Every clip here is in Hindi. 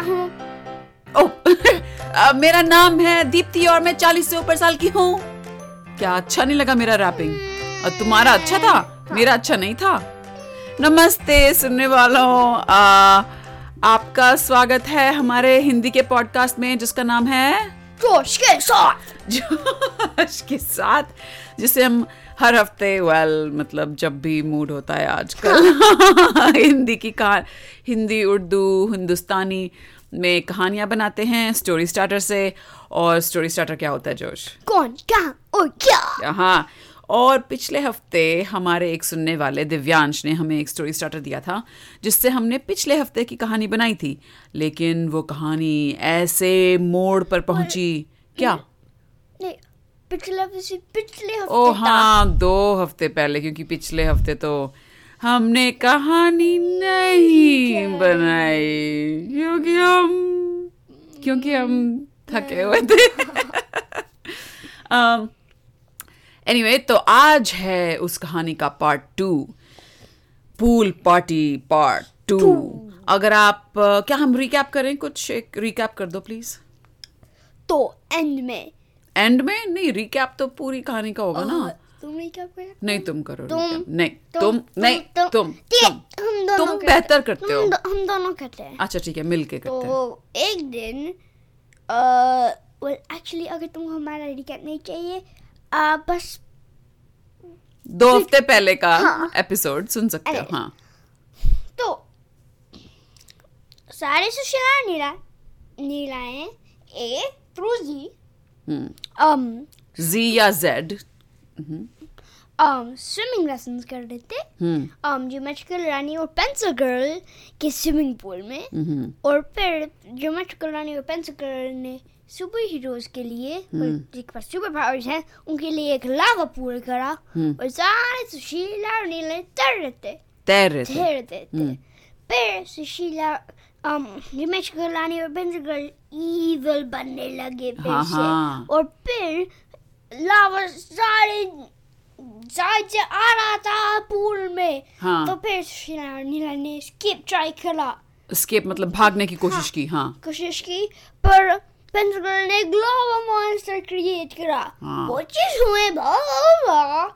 क्या हूँ। मेरा नाम है दीप्ति और मैं चालीस से ऊपर साल की हूँ। क्या अच्छा नहीं लगा मेरा रैपिंग? और तुम्हारा अच्छा था? मेरा अच्छा नहीं था? नमस्ते सुनने वालों। आपका स्वागत है हमारे हिंदी के पॉडकास्ट में जिसका नाम है जोश के साथ। जोश के साथ जिसे हम हर हफ़्ते वेल well, मतलब जब भी मूड होता है आजकल। हिंदी की कहा हिंदी उर्दू हिंदुस्तानी में कहानियाँ बनाते हैं स्टोरी स्टार्टर से। और स्टोरी स्टार्टर क्या होता है जोश? कौन क्या और क्या? हाँ और पिछले हफ़्ते हमारे एक सुनने वाले दिव्यांश ने हमें एक स्टोरी स्टार्टर दिया था जिससे हमने पिछले हफ़्ते की कहानी बनाई थी। लेकिन वो कहानी ऐसे मोड़ पर पहुँची। क्या? नहीं पिछले हफ़्ते पिछले हफ़्ते ओ हाँ दो हफ़्ते पहले क्योंकि पिछले हफ़्ते तो हमने कहानी नहीं बनाई क्योंकि हम क्योंकि हम थके हुए थे। एनीवे तो आज है उस कहानी का part two pool party part two अगर आप क्या हम रिकैप करें कुछ? एक रिकैप कर दो प्लीज़ तो एंड में एंड में? नहीं रिकैप तो पूरी कहानी का होगा ना। तुम क्या नहीं तुम करो तुम- नहीं तुम- नहीं तुम तुम तुम। बेहतर करते हो। हम दोनों करते हैं। अच्छा ठीक है मिलके करते हैं। तो एक दिन वेल एक्चुअली अगर तुमको हमारा रिकैप नहीं चाहिए बस दो हफ़्ते पहले का हाँ। एपिसोड सुन सकते हो हाँ। तो सारे सुशीला नीला नीलाएँ A through G um G या जेड um स्विमिंग लेसन्स कर रहे थे हम्म um ज्योमेट्रिकल रानी और पेंसिल गर्ल के स्विमिंग पूल में। हम्म और फिर ज्योमेट्रिकल रानी और पेंसिल गर्ल ने सुपर हीरोज के लिए जिनके पास सुपर पावर्स हैं उनके लिए एक लावा पूल करा। और सारे सुशीला और नीले तैर रहे थे तैर रहे थे तैर रहे थे फिर सुशीला um ज्योमेट्रिकल रानी और पेंसिल गर्ल इविल बनने लगे फिर हाँ, से हाँ। और फिर लावा सारे साइड आ रहा था पूल में हाँ। तो फिर नीला ने स्किप ट्राई करा स्केप मतलब भागने की कोशिश की हाँ कोशिश की पर पेंसिल ने ग्लोबा मॉन्स्टर क्रिएट करा हाँ। वो चीज़ हुए बाबा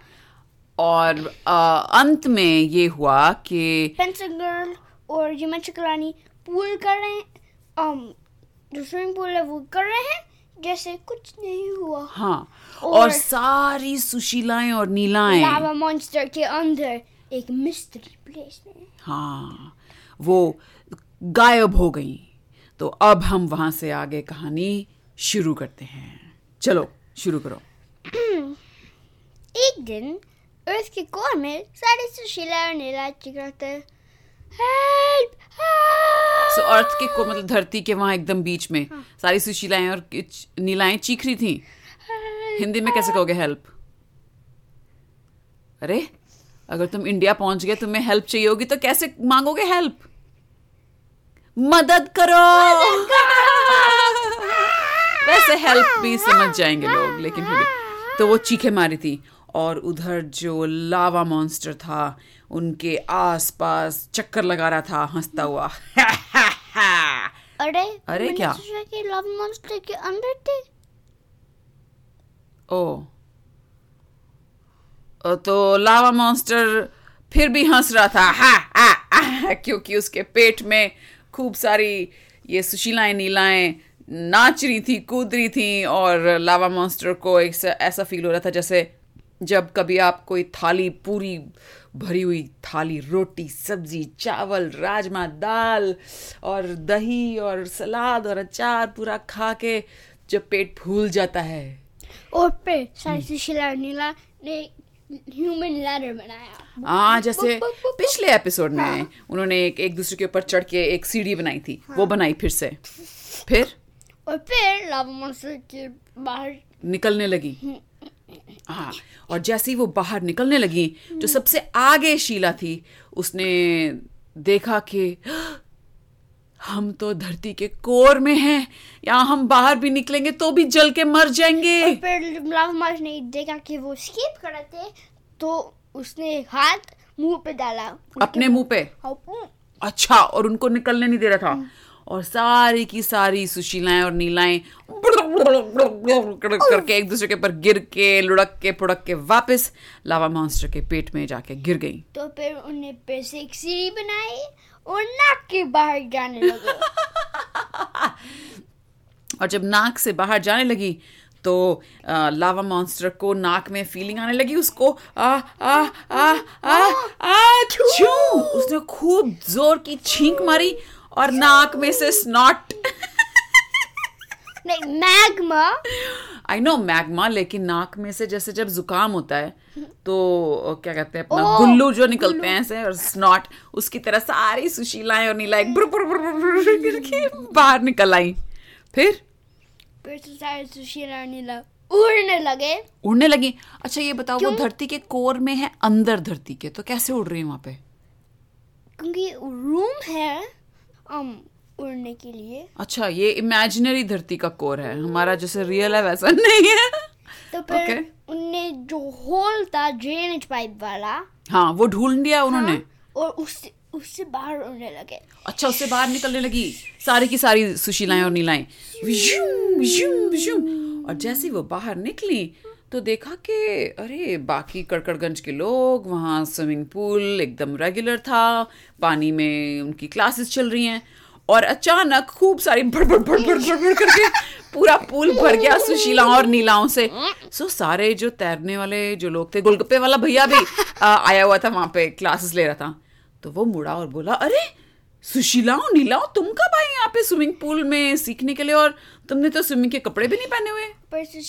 और अ, अंत में ये हुआ कि पेंसिल और ज्योमेट्रिक रानी पूल कर रहे हैं जो स्विमिंग पूल है वो कर रहे हैं जैसे कुछ नहीं हुआ। हाँ और- और सारी सुशीलाएँ और नीलाएँ। लावा मॉन्स्टर के अंदर एक मिस्ट्री प्लेस में हाँ। वो गायब हो गई। तो अब हम वहाँ से आगे कहानी शुरू करते हैं। चलो शुरू करो। एक दिन अर्थ के कोर में सारे सुशीला और नीला चिल्लाते हेल्प सो अर्थ के को मतलब धरती के वहाँ एकदम बीच में सारी सुशीलाएँ और नीलाएँ चीख रही थी। हिंदी में कैसे कहोगे हेल्प अरे अगर तुम इंडिया पहुँच गए तुम्हें हेल्प चाहिए होगी तो कैसे मांगोगे हेल्प मदद करो! वैसे हेल्प भी समझ जाएँगे लोग लेकिन फिर भी। तो वो चीखे मारी थी। और उधर जो लावा मॉन्स्टर था उनके आसपास चक्कर लगा रहा था हंसता हुआ। अरे अरे क्या? कि लव मॉन्स्टर के अंदर थे। ओ। ओ, तो लावा मॉन्स्टर फिर भी हंस रहा था। हा, हा, हा, क्योंकि उसके पेट में खूब सारी ये सुशीलाएँ नीलाएँ नाच रही थी कूद रही थी और लावा मॉन्स्टर को एक ऐसा फील हो रहा था जैसे जब कभी आप कोई थाली पूरी भरी हुई थाली रोटी सब्ज़ी चावल राजमा दाल और दही और सलाद और अचार पूरा खा के जब पेट फूल जाता है। और फिर सारी सुशीला और नीला ने ह्यूमन लैडर बनाया। हाँ जैसे पिछले एपिसोड में हाँ। उन्होंने एक एक दूसरे के ऊपर चढ़ के एक सीढ़ी बनाई थी हाँ। वो बनाई फिर से। फिर? और फिर लव मॉन्स्टर के बाहर निकलने लगी। हाँ और जैसे ही वो बाहर निकलने लगी जो सबसे आगे शीला थी उसने देखा कि हम तो धरती के कोर में हैं या हम बाहर भी निकलेंगे तो भी जल के मर जाएँगे। फिर लव मॉन्स्टर ने देखा कि वो स्कीप कर रहे थे तो उसने हाथ मुँह पे डाला अपने मुँह पे? अच्छा और उनको निकलने नहीं दे रहा था। और सारी की सारी सुशीलाएँ और नीलाएँ करके एक दूसरे के ऊपर गिर के लुढ़क के पुड़क के वापस लावा मॉन्स्टर के पेट में जाके गिर गई। तो फिर उन्हें फिर से एक सीढ़ी बनाई और नाक के बाहर जाने लगे। और जब नाक से बाहर जाने लगी तो आ, लावा मॉन्स्टर को नाक में फीलिंग आने लगी उसको आ आ आ आ आ छू! उसने खूब ज़ोर की छींक मारी और नाक में से स्नॉट नहीं मैग्मा आई नो मैग्मा लेकिन नाक में से जैसे जब जुकाम होता है तो क्या कहते हैं अपना गुल्लू जो निकलते हैं ऐसे और स्नॉट उसकी तरह सारी सुशीलाएँ और नीलाएँ बुर बुर बुर बुर बुर करके बाहर निकल आई। फिर? फिर से सारे सुशीला नीला उड़ने लगे। उड़ने लगी। अच्छा ये बताओ वो धरती के कोर में है अंदर धरती के तो कैसे उड़ रही है वहाँ पे? क्योंकि रूम है um, उड़ने के लिए। अच्छा ये इमेजिनरी धरती का कोर है। हमारा जैसे रियल है वैसा नहीं है। तो फिर Okay. उनने जो होल था ड्रेनेज पाइप वाला हाँ वो ढूंढ लिया उन्होंने। हाँ, और उससे उससे बाहर उड़ने लगे। अच्छा उससे बाहर निकलने लगी। सारी की सारी सुशीलाएँ और नीलाएँ। और जैसे वो बाहर निकली तो देखा कि अरे बाकी कड़कड़गंज के लोग वहाँ स्विमिंग पूल एकदम रेगुलर था पानी में उनकी क्लासेस चल रही हैं और अचानक खूब सारी भड़ भड़ भड़ भड़ भड़ भड़ करके पूरा पूल भर गया सुशीलाओं और नीलाओं से। सो सारे जो तैरने वाले जो लोग थे गोलगप्पे वाला भैया भी आ, आया हुआ था वहाँ पे क्लासेस ले रहा था। तो वो मुड़ा और बोला अरे सुशीलाओं नीलाओं तुम कब आई यहाँ पे स्विमिंग पूल में सीखने के लिए? और तुमने तो स्विमिंग के कपड़े भी नहीं पहने हुए?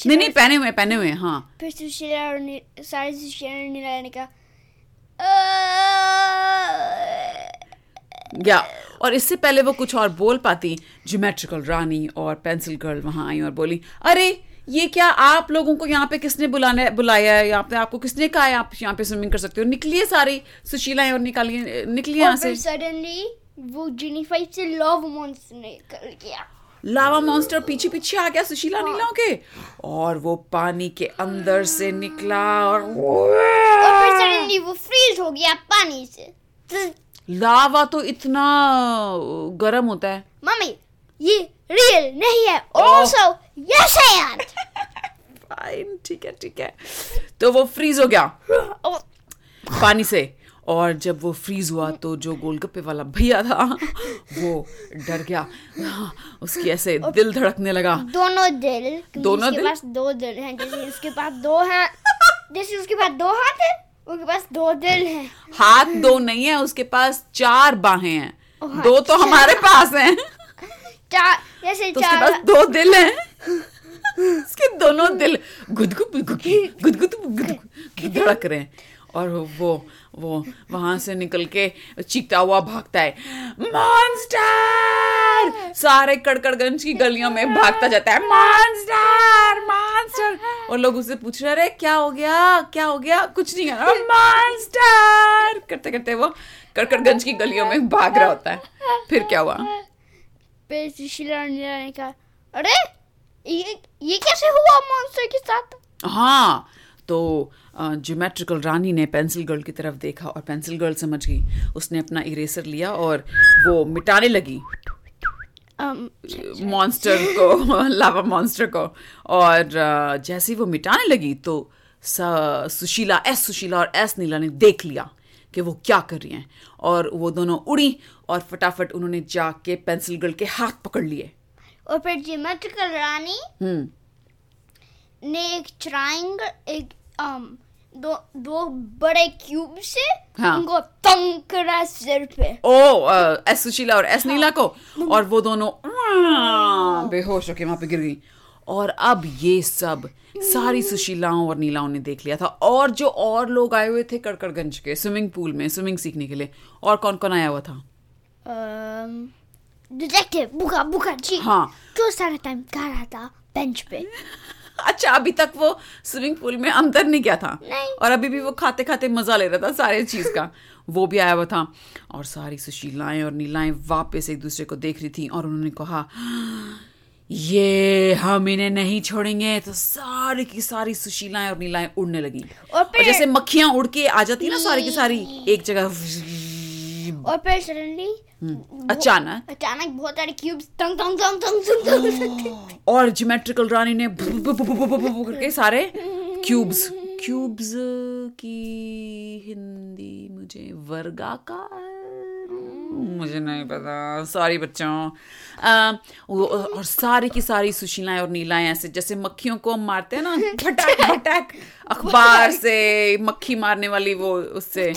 नहीं नहीं पहने हुए पहने हुए हाँ। फिर सुशीला और सारे सुशीला और नीला ने कहा या और इससे पहले वो कुछ और बोल पाती ज्योमेट्रिकल रानी और पेंसिल गर्ल वहाँ आई और बोली अरे ये क्या आप लोगों को यहाँ पे किसने बुलाने बुलाया है? यहाँ पे आपको किसने कहा है आप यहाँ पे स्विमिंग कर सकते हो? निकलिए सारी सुशीलाएँ और निकालिए निकलिए यहाँ से? सडनली वो जिनी फाइट से लव मॉन्स्टर निकल गया लावा मॉन्स्टर पीछे पीछे आ गया सुशीला नीलाओं के। और वो पानी के अंदर से निकला और और फिर सडनली वो फ्रीज हो गया पानी से। लावा तो इतना गर्म होता है। मम्मी ये रियल नहीं है। ऑल्सो यस एम फाइन ठीक है ठीक है। तो वो फ्रीज हो गया। पानी से। और जब वो फ्रीज हुआ तो जो गोलगप्पे वाला भैया था वो डर गया। उसकी ऐसे दिल धड़कने लगा। दोनों दिल दोनों दिल? पास दो दिल हैं जैसे उसके पास दो हैं जैसे उसके पास दो हाथ है उसके पास दो दिल हैं। हाथ दो नहीं है उसके पास चार बाहें हैं। दो तो हमारे पास हैं। चार जैसे तो उसके चार पास दो दिल हैं। उसके दोनों दिल। गुदगुद गुदगुद गुदगुद धड़क रहे हैं। और वो वो वहाँ से निकल के चीखता हुआ भागता है। मॉन्स्टर सारे कड़कड़गंज की गलियों में भागता जाता है। मॉन्स्टर मॉन्स्टर और लोग उससे पूछ रहे अरे क्या हो गया? क्या हो गया? कुछ नहीं है। मॉन्स्टर करते करते वो कड़कड़गंज की गलियों में भाग रहा होता है। फिर क्या हुआ? अरे ये ये कैसे हुआ मॉन्स्टर के साथ? हाँ तो ज्योमेट्रिकल रानी ने पेंसिल गर्ल की तरफ़ देखा और पेंसिल गर्ल समझ गई। उसने अपना इरेसर लिया और वो मिटाने लगी। मॉन्स्टर um, को लावा मॉन्स्टर को। और जैसे ही वो मिटाने लगी तो सुशीला एस सुशीला और एस नीला ने देख लिया कि वो क्या कर रही हैं। और वो दोनों उड़ी और फटाफट उन्होंने जाके पेंसिल गर्ल के हाथ पकड़ लिए। और फिर जियोमेट्रिकल रानी हम्म। ने एक ट्रायंगल एक um, दो दो बड़े क्यूब से हाँ। उनको तंग करा सिर पे। ओ एस सुशीला और एस नीला को। और वो दोनों बेहोश होके वहाँ पे गिर गई। और अब ये सब सारी सुशीलाओं और नीलाओं ने देख लिया था। और जो और लोग आए हुए थे कड़कड़गंज के स्विमिंग पूल में स्विमिंग सीखने के लिए और कौन कौन आया हुआ था? डिटेक्टिव बुका बुका जी। हाँ। जो सारा टाइम कर रहा था बेंच पे। अच्छा अभी तक वो स्विमिंग पूल में अंदर नहीं गया था। नहीं। और अभी भी वो खाते खाते मज़ा ले रहा था सारे चीज़ का। वो भी आया हुआ था। और सारी सुशीलाएँ और नीलाएँ वापस एक दूसरे को देख रही थी और उन्होंने कहा ये हम इन्हें नहीं छोड़ेंगे। तो सारी की सारी सुशीलाएँ और नीलाएँ उड़ने लगी। और और जैसे मक्खियाँ उड़ के आ जाती है ना सारी की सारी एक जगह और फिर सडनली अचानक अचानक बहुत सारे क्यूब्स तंग तंग तंग तंग तंग और ज्योमेट्रिकल रानी ने करके सारे क्यूब्स क्यूब्स की हिंदी मुझे वर्गाकार मुझे नहीं पता। सॉरी बच्चों। और सारी की सारी सुशीलाएँ और नीलाएँ ऐसे जैसे मक्खियों को हम मारते हैं ना फटाक फटाक अखबार से मक्खी मारने वाली वो उससे।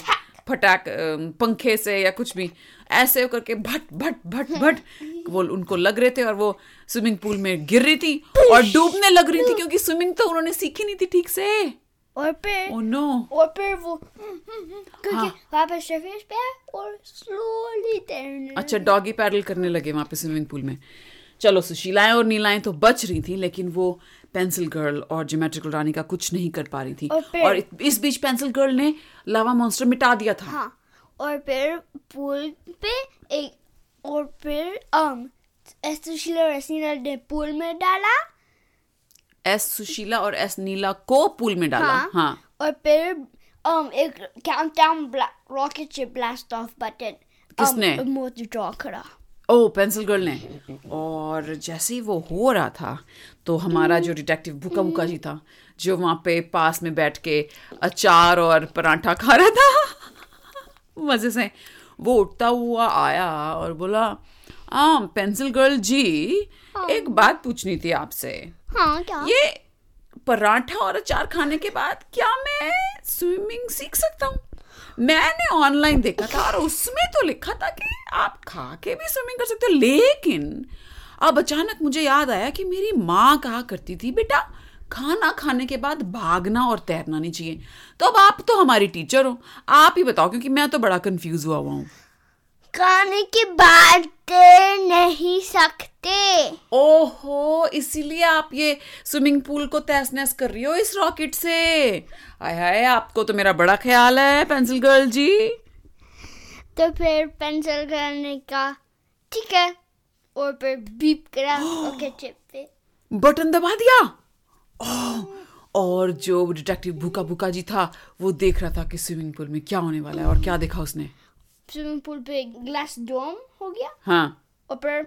फटाक पंखे से या कुछ भी ऐसे करके भट भट भट भट वो उनको लग रहे थे और वो स्विमिंग पूल में गिर रही थी और डूबने लग रही थी क्योंकि स्विमिंग तो उन्होंने सीखी नहीं थी ठीक से। और फिर ओ नो और फिर वो करके हाँ। वापस सरफेस पे और स्लोली तैरने अच्छा डॉगी पैडल करने लगे वहाँ पे स्विमिंग पूल में। चलो सुशीलाएँ और नीलाएँ तो बच रही थी लेकिन वो पेंसिल गर्ल और ज्योमेट्रिकल रानी का कुछ नहीं कर पा रही थी। और और इस बीच पेंसिल गर्ल ने लावा मॉन्स्टर मिटा दिया था। हाँ और फिर पूल पे एक और फिर um एस सुशीला और एस नीला ने पूल में डाला। एस सुशीला और एस नीला को पूल में डाला हाँ, हाँ। और फिर um एक काउंटडाउन रॉकेट से ब्लास्ट ऑफ़ बटन किसने? मोती ड्रॉ करा। ओ पेंसिल गर्ल ने। और जैसे ही वो हो रहा था तो हमारा जो डिटेक्टिव भूखा भूखा जी था जो वहाँ पे पास में बैठ के अचार और पराठा खा रहा था मज़े से वो उठता हुआ आया और बोला हाँ पेंसिल गर्ल जी एक बात पूछनी थी आपसे। हाँ क्या? ये पराठा और अचार खाने के बाद क्या मैं स्विमिंग सीख सकता हूँ? मैंने ऑनलाइन देखा था और उसमें तो लिखा था कि आप खा के भी स्विमिंग कर सकते हो, लेकिन अब अचानक मुझे याद आया कि मेरी माँ कहा करती थी, बेटा, खाना खाने के बाद भागना और तैरना नहीं चाहिए। तो अब आप तो हमारी टीचर हो। आप ही बताओ, क्योंकि मैं तो बड़ा कंफ्यूज हुआ हुआ हूँ। खाने के बाद तैर नहीं सकते। ओहो इसीलिए आप ये स्विमिंग पूल को तहस नहस कर रही हो इस रॉकेट से। आय हाय आपको तो मेरा बड़ा ख्याल है पेंसिल गर्ल जी। तो फिर पेंसिल करने का ठीक है और फिर बीप करा ओके चिप पे। बटन दबा दिया? ओह, और जो डिटेक्टिव भूखा भूखा जी था वो देख रहा था कि स्विमिंग पूल में क्या होने वाला है और क्या देखा उसने। स्विमिंग पूल पे ग्लास डोम हो गया। हाँ। और फिर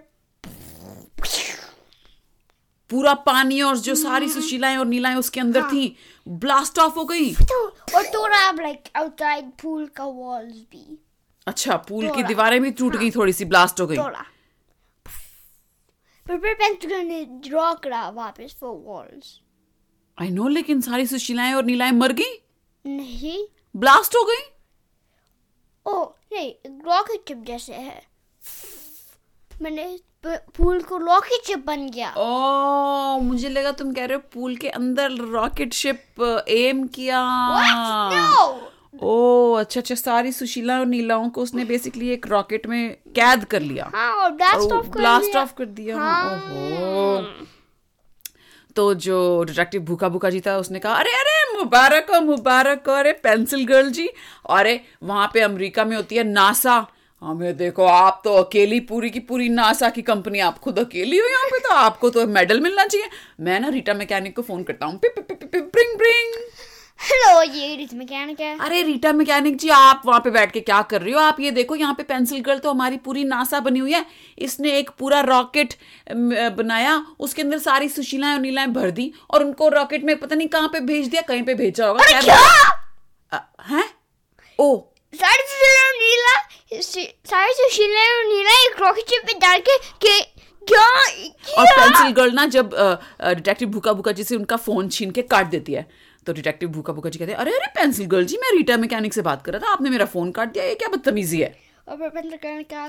पूरा पानी और जो सारी सुशीलाएँ और नीलाएँ उसके अंदर हाँ। थी ब्लास्ट ऑफ़ हो गई। तो और थोड़ा लाइक आउटसाइड पूल का वॉल्स भी। अच्छा पूल की दीवारें भी टूट हाँ। गई थोड़ी सी ब्लास्ट हो गई। फिर फिर ने ड्रॉ करा वापस वो वॉल्स आई नो लेकिन सारी सुशीलाएँ और नीलाएँ मर गई। नहीं। ब्लास्ट हो गई। ओ नहीं रॉकेट चिप जैसे है। मैंने पूल को रॉकेट चिप बन गया। ओ मुझे लगा तुम कह रहे हो पूल के अंदर रॉकेट शिप एम किया। No! ओ अच्छा अच्छा सारी सुशीला और नीलाओं को उसने बेसिकली एक रॉकेट में कैद कर लिया। हाँ और ब्लास्ट ऑफ़ कर ब्लास्ट दिया। ऑफ़ कर दिया। हाँ। ओहो। तो जो डिटेक्टिव भूखा भूखा जी था उसने कहा अरे अरे मुबारक हो मुबारक हो अरे पेंसिल गर्ल जी अरे वहाँ पे अमेरिका में होती है नासा हमें देखो आप तो अकेली पूरी की पूरी नासा की कंपनी आप खुद अकेली हो यहाँ पे तो आपको तो मेडल मिलना चाहिए मैं ना रीटा मैकेनिक को फ़ोन करता हूँ pip pip pip bring bring hello ये रिच मैकेनिक है। अरे रीटा मैकेनिक जी आप वहाँ पे बैठ के क्या कर रही हो? आप ये देखो यहाँ पे पेंसिल गर्ल तो हमारी पूरी नासा बनी हुई है। इसने एक पूरा रॉकेट बनाया। उसके अंदर सारी सुशीलाएँ और नीलाएँ भर दी और उनको रॉकेट में पता नहीं कहाँ पे भेज दिया कहीं पे भेजा होगा अरे क्या हैं? ओ। सारे सुशीला और नीला सारे सुशीला और नीला एक रॉकेट शिप पे डाल के के क्या? और पेंसिल गर्ल ना जब डिटेक्टिव भूखा भूखा जी से उनका फ़ोन छीन के काट देती है। तो डिटेक्टिव भूखा भूखा जी कहते हैं अरे अरे पेंसिल गर्ल जी मैं रीटा मैकेनिक से बात कर रहा था आपने मेरा फ़ोन काट दिया ये क्या बदतमीजी है? और करने का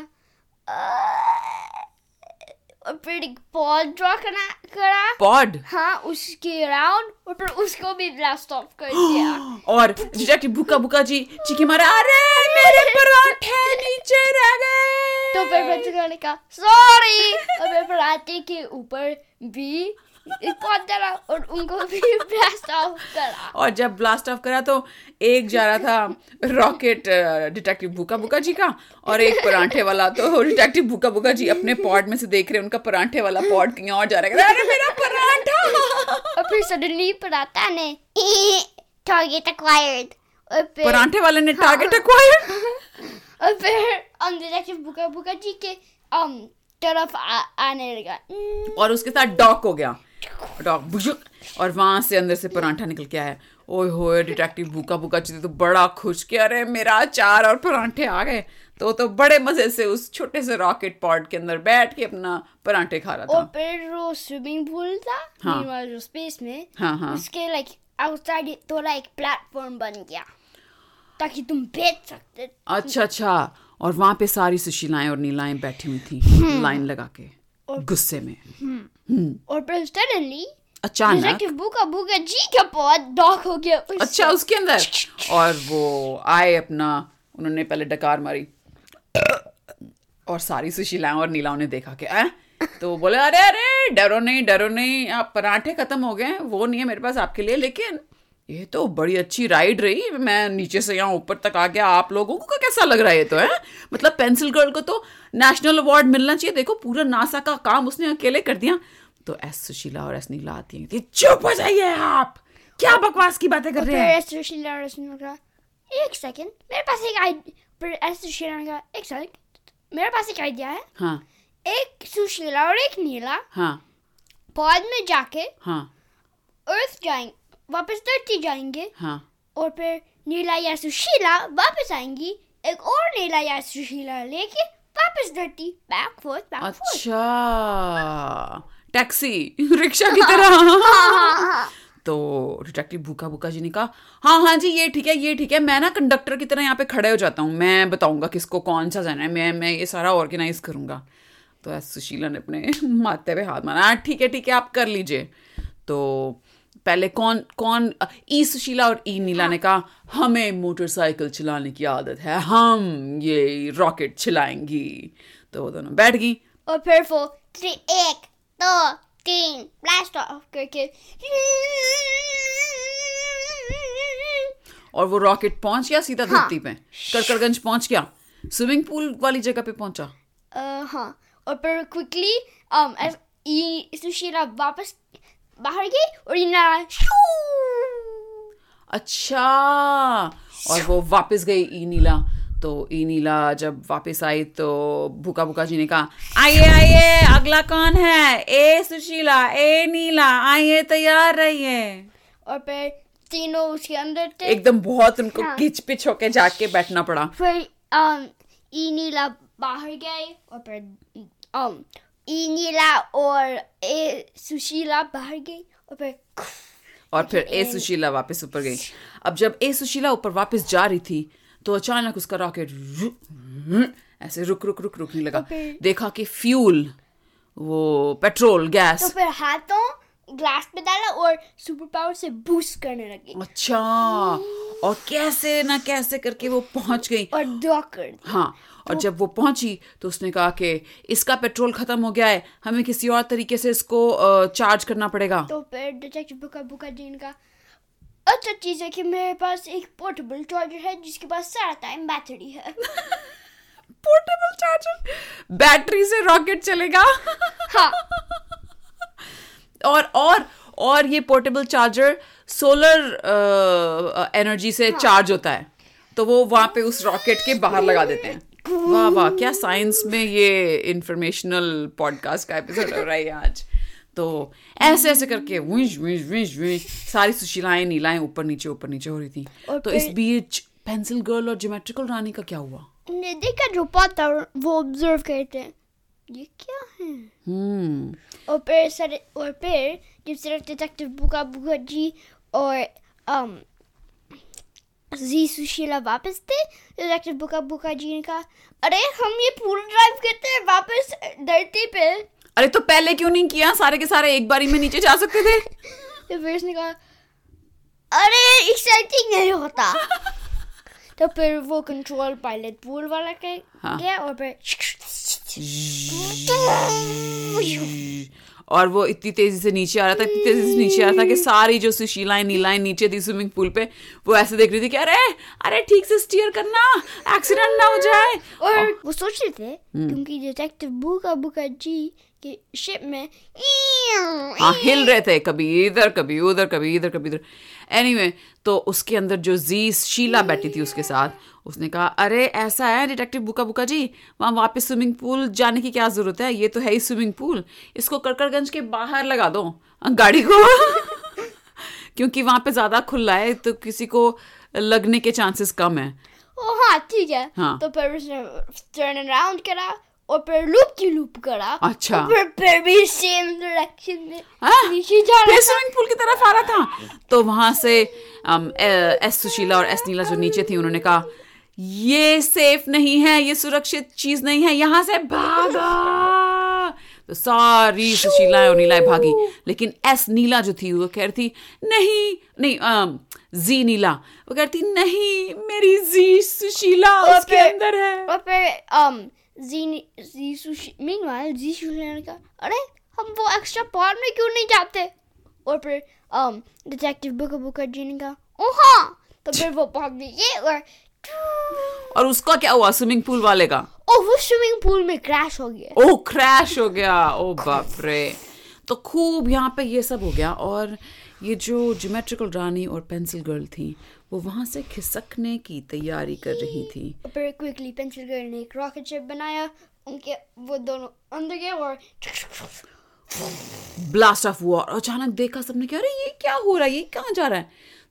और फिर एक बॉल ड्रॉ करना करा। पॉड हाँ उसके अराउंड और फिर उसको भी ब्लास्ट ऑफ़ कर दिया। और डिटेक्टिव भूखा भूखा जी चीखी मारा अरे मेरे पराठे नीचे रह गए! तो फिर करने का सॉरी और फिर पराठे के ऊपर भी डाला और उनको भी ब्लास्ट ऑफ़ करा। और जब ब्लास्ट ऑफ़ करा तो एक जा रहा था रॉकेट डिटेक्टिव भूखा भूखा जी का और एक पराठे वाला तो डिटेक्टिव भूखा भूखा जी अपने पॉड में से देख रहे उनका पराठे वाला पॉड कहीं और जा रहा है। अरे मेरा पराठा! और फिर सडनली पराठा ने टारगेट एक्वायर्ड और फिर पराठे वाले ने टारगेट एक्वायर और फिर हम डिटेक्टिव बुका बुका जी के um, तरफ़ आ, आने लगा. और उसके साथ डॉक हो गया। बुजुक और वहाँ से अंदर से पराठा निकल के आया ओए होए डिटेक्टिव भूखा भूखा चीज़ तो बड़ा खुश कि अरे मेरा अचार और पराठे आ गए तो तो बड़े मज़े से उस छोटे से रॉकेट पॉड के अंदर बैठ के अपना पराठे खा रहा और था फिर वो स्विमिंग पूल था हाँ। जो स्पेस में हाँ, हाँ। उसके लाइक आउटसाइड थोड़ा एक प्लेटफॉर्म बन गया ताकि तुम बैठ सकते अच्छा अच्छा और वहाँ पे सारी सुशीलाएँ और नीलाएँ बैठी हुई थी हम्म। लाइन लगा के गुस्से में। और फिर सडनली अचानक। बुका बुका जी का पॉड डॉक हो गया उससे। अच्छा उसके अंदर? और वो आए अपना उन्होंने पहले डकार मारी। और सारी सुशीलाएँ और नीलाओं ने देखा कि? तो बोले अरे अरे डरो नहीं डरो नहीं आप पराठे खत्म हो गए वो नहीं है मेरे पास आपके लिए लेकिन ये तो बड़ी अच्छी राइड रही। मैं नीचे से यहाँ ऊपर तक आ गया। आप लोगों को कैसा लग रहा है ये तो है? मतलब पेंसिल गर्ल को तो नेशनल अवार्ड मिलना चाहिए। देखो पूरा नासा का काम उसने अकेले कर दिया। तो एस सुशीला और एस नीला आती हैं। चुप हो जाइए आप। क्या बकवास की बातें कर रहे हैं? ऐसे सुशीला और उसने कहा एक सेकंड मेरे पास एक आइडिया फिर ऐसे सुशीला कहा एक सेकंड मेरे पास एक आइडिया है। हाँ। एक सुशीला और एक नीला हाँ। पॉड में जाके हाँ। अर्थ जाएँगे वापस धरती जाएँगे। हाँ। और फिर नीला या सुशीला वापस आएँगी। एक और नीला या सुशीला लेके वापस धरती। बैक फोर्थ बैक अच्छा। टैक्सी रिक्शा की तरह। हाँ, हाँ, हाँ, तो डिटेक्टिव भूखा भूखा जी ने कहा हाँ हाँ जी ये ठीक है ये ठीक है। मैं ना कंडक्टर की तरह यहाँ पे खड़े हो जाता हूँ। मैं बताऊँगा किसको कौन सा जाना है। मैं मैं ये सारा ऑर्गेनाइज करूँगा। तो सुशीला ने अपने माथे पे हाथ मारा। "हाँ, ठीक है ठीक है आप कर लीजिए। तो पहले कौन कौन ई सुशीला और ई नीला ने कहा हमें मोटरसाइकिल चलाने की आदत है हम ये रॉकेट चलाएँगी। तो वो दोनों बैठ गई। और फिर वो थ्री एक दो तीन ब्लास्ट ऑफ़ करके और वो रॉकेट पहुँच गया सीधा हाँ। धरती पे। कड़कड़गंज पहुँच गया। स्विमिंग पूल वाली जगह पे पहुँचा। अ, हाँ और फिर क्विकली um ई सुशीला वापस बाहर गई और इना अच्छा। और वो वापस गई ई नीला तो ई नीला जब वापस आई तो भूखा भूखा जी ने कहा आइए आइए अगला कौन है? ए सुशीला ए नीला आइए तैयार रहिए। और फिर तीनों उसके अंदर थे। एकदम बहुत उनको हाँ। किच पिच होके जाके बैठना पड़ा। फिर um ई नीला बाहर गए और फिर नीला और ए सुशीला बाहर गई और फिर और फिर ए सुशीला वापस ऊपर गई अब जब ए सुशीला ऊपर वापस जा रही थी तो अचानक उसका रॉकेट ऐसे रुक रुक रुक रुकने लगा देखा कि फ्यूल वो पेट्रोल गैस तो फिर हाथों ग्लास पे डाला और सुपर पावर से बूस्ट करने लगी अच्छा और कैसे ना कैसे करके वो पहुँच गई और ड्रॉ कर हाँ और जब वो पहुँची तो उसने कहा कि इसका पेट्रोल खत्म हो गया है हमें किसी और तरीके से इसको चार्ज करना पड़ेगा। तो डिटेक्टिव बुका बुका जीन का अच्छा चीज़ है कि मेरे पास एक पोर्टेबल चार्जर है जिसके पास सारा टाइम बैटरी है. पोर्टेबल चार्जर बैटरी से रॉकेट चलेगा? हाँ। और और और ये पोर्टेबल चार्जर सोलर एनर्जी से हाँ. चार्ज होता है। तो वो वहाँ पे उस रॉकेट के बाहर लगा देते हैं। वाह वाह क्या साइंस में ये इंफॉर्मेशनल पॉडकास्ट का एपिसोड हो रहा है आज? तो ऐसे ऐसे करके विश विश विश विश सारी सुशीलाएँ नीलाएँ ऊपर नीचे ऊपर नीचे हो रही थी। तो इस बीच पेंसिल गर्ल और ज्योमेट्रिकल रानी का क्या हुआ? ने देखा जो पता वो ऑब्ज़र्व करते हैं ये क्या है? हम्म। और फिर सर और फिर जब सिर्फ़ डिटेक्टिव बुका बुका जी और um जी सुशीला वापस थे डिटेक्टिव बुका बुका जी ने कहा अरे हम ये पूरा ड्राइव करते हैं वापस धरती पे अरे तो पहले क्यों नहीं किया? सारे के सारे एक बारी में नीचे जा सकते थे। तो फिर उसने कहा अरे एक्साइटिंग नहीं होता। तो फिर वो कंट्रोल पायलट पूल वाला के हाँ। गया और फिर और वो इतनी तेज़ी से नीचे आ रहा था इतनी तेज़ी से नीचे आ रहा था कि सारी जो सुशीलाएँ नीलाएँ नीचे थी स्विमिंग पूल पे वो ऐसे देख रही थी कि अरे अरे ठीक से स्टीयर करना एक्सीडेंट ना हो जाए। और वो सोच रहे थे क्योंकि डिटेक्टिव बुका बुका जी के शिप में हाँ हिल रहे थे कभी इधर कभी उधर कभी इधर कभी इधर। एनीवे तो उसके अंदर जो जी शीला बैठी थी उसके साथ उसने कहा अरे ऐसा है डिटेक्टिव बुका बुका जी वहाँ वापस स्विमिंग पूल जाने की क्या ज़रूरत है? ये तो है ही स्विमिंग पूल इसको कड़कड़गंज के बाहर लगा दो गाड़ी को. क्योंकि वहाँ पे ज़्यादा खुला है तो किसी को लगने के चांसेस कम है। ओ हाँ ठीक है। हाँ। तो फिर उसने टर्न अराउंड करा और फिर लूप की लूप करा अच्छा। और फिर फिर भी सेम डायरेक्शन में हाँ, नीचे जा रहा था। स्विमिंग पूल की तरफ़ आ रहा था। तो वहाँ से एस सुशीला और एस नीला जो नीचे थी उन्होंने कहा ये सेफ़ नहीं है ये सुरक्षित चीज़ नहीं है यहाँ से भागा। तो सारी सुशीलाएँ और नीलाएँ भागी। लेकिन एस नीला जो थी वो कह रही थी नहीं नहीं अम, जी नीला। वो कहती नहीं मेरी जी सुशीला उसके अंदर है। और फिर um G G Sushi meanwhile G Sushi ने कहा अरे हम वो एक्स्ट्रा पार्ट में क्यों नहीं जाते? और फिर um डिटेक्टिव बुका बुका जी ने कहा ओ हाँ! तो फिर वो भाग गए और और उसका क्या हुआ? स्विमिंग पूल वाले का? ओ वो स्विमिंग पूल में क्रैश हो गया। ओ क्रैश हो गया। ओ बाप रे तो खूब यहाँ पे ये सब हो गया और ये जो ज्योमेट्रिकल रानी और पेंसिल गर्ल थी वो वहाँ से खिसकने की तैयारी कर रही थी। फिर क्विकली पेंसिल गर्ल ने एक रॉकेट शिप बनाया उनके वो दोनों अंदर गए और ब्लास्ट ऑफ़ हुआ और अचानक देखा सबने क्या अरे ये क्या हो रहा है? ये कहाँ जा रहा है?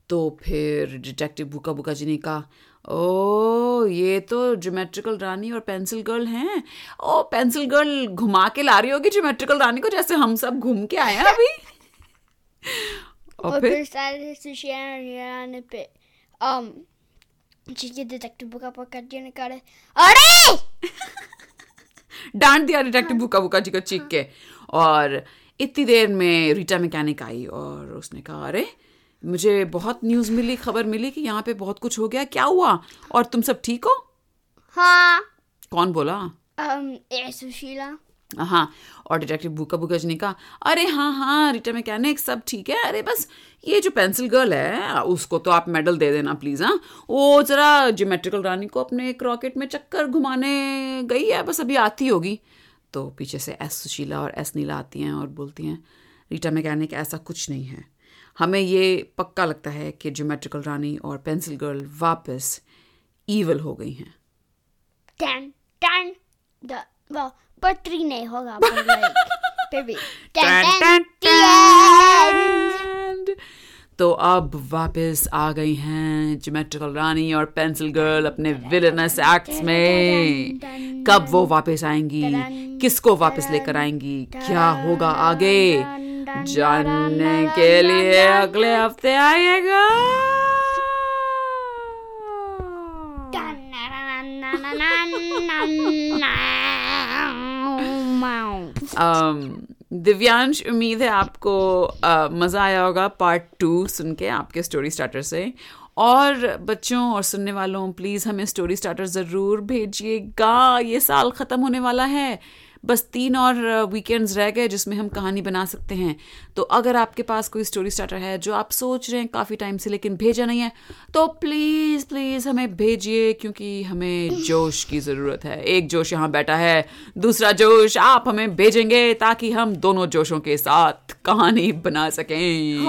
तो फिर डिटेक्टिव बुका बुका जी ने कहा ओ ये तो ज्योमेट्रिकल रानी और पेंसिल गर्ल हैं। ओ पेंसिल गर्ल घुमा के ला रही होगी ज्योमेट्रिकल रानी को जैसे हम सब घूम के आए हैं अभी। और और फिर सारे पे um चीज़ें डिटेक्टिव बुका बुका जी ने कहा अरे! डांट दिया डिटेक्टिव बुका बुका जी को चीख के। और इतनी देर में रीटा मैकेनिक आई और उसने कहा अरे मुझे बहुत न्यूज़ मिली खबर मिली कि यहाँ पे बहुत कुछ हो गया। क्या हुआ? और तुम सब ठीक हो? हाँ। कौन बोला? um सुशीला। हाँ और डिटेक्टिव बुका बुका जी ने कहा अरे हाँ हाँ रीटा मैकेनिक सब ठीक है। अरे बस ये जो पेंसिल गर्ल है उसको तो आप मेडल दे देना प्लीज़ हाँ। वो जरा ज्योमेट्रिकल रानी को अपने एक रॉकेट में चक्कर घुमाने गई है बस अभी आती होगी। तो पीछे से एस सुशीला और एस नीला आती हैं और बोलती हैं रीटा मैकेनिक ऐसा कुछ नहीं है। हमें ये पक्का लगता है कि ज्योमेट्रिकल रानी और पेंसिल गर्ल वापस ईवल हो गई हैं। टन टन द पर नहीं होगा तो अब वापस आ गई हैं ज्योमेट्रिकल रानी और पेंसिल गर्ल अपने विलनस एक्ट्स में। कब वो वापस आएँगी? किसको वापस लेकर आएँगी? क्या होगा आगे? जानने के लिए अगले हफ़्ते. अम, दिव्यांश उम्मीद है आपको अ, मज़ा आया होगा पार्ट टू सुन के आपके स्टोरी स्टार्टर से और बच्चों और सुनने वालों प्लीज़ हमें स्टोरी स्टार्टर ज़रूर भेजिएगा ये साल खत्म होने वाला है बस तीन और वीकेंड्स रह गए जिसमें हम कहानी बना सकते हैं। तो अगर आपके पास कोई स्टोरी स्टार्टर है जो आप सोच रहे हैं काफ़ी टाइम से लेकिन भेजा नहीं है तो प्लीज़ प्लीज़ हमें भेजिए क्योंकि हमें जोश की ज़रूरत है। एक जोश यहाँ बैठा है दूसरा जोश आप हमें भेजेंगे ताकि हम दोनों जोशों के साथ कहानी बना सकें।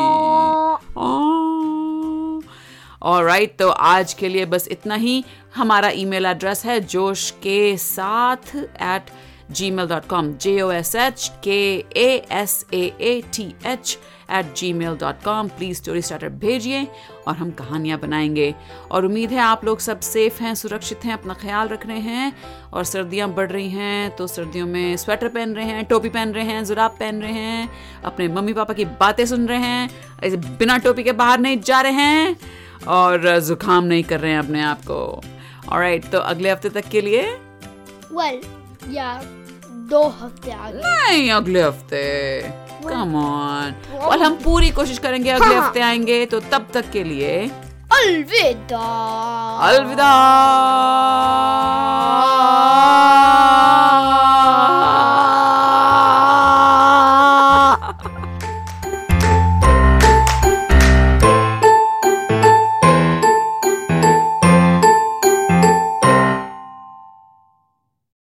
और राइट तो आज के लिए बस इतना ही। हमारा ईमेल एड्रेस है जोश के साथ at Gmail dot com J O S H K A S A A T H at Gmail dot com please story starter भेजिए और हम कहानियाँ बनाएँगे। और उम्मीद है आप लोग सब सेफ़ हैं, सुरक्षित हैं, अपना ख्याल रख रहे हैं। और सर्दियाँ बढ़ रही हैं तो सर्दियों में स्वेटर पहन रहे हैं, टोपी पहन रहे हैं, जुराब पहन रहे हैं, अपने मम्मी पापा की बातें सुन रहे हैं ऐसे बिना टोपी के बाहर नहीं जा रहे हैं और जुकाम नहीं कर रहे हैं अपने आप को। ऑलराइट तो अगले हफ़्ते तक के लिए well या दो हफ़्ते आगे। नहीं अगले हफ़्ते। कम ऑन और हम पूरी कोशिश करेंगे अगले हाँ। हफ़्ते आएँगे तो तब तक के लिए अलविदा। अलविदा।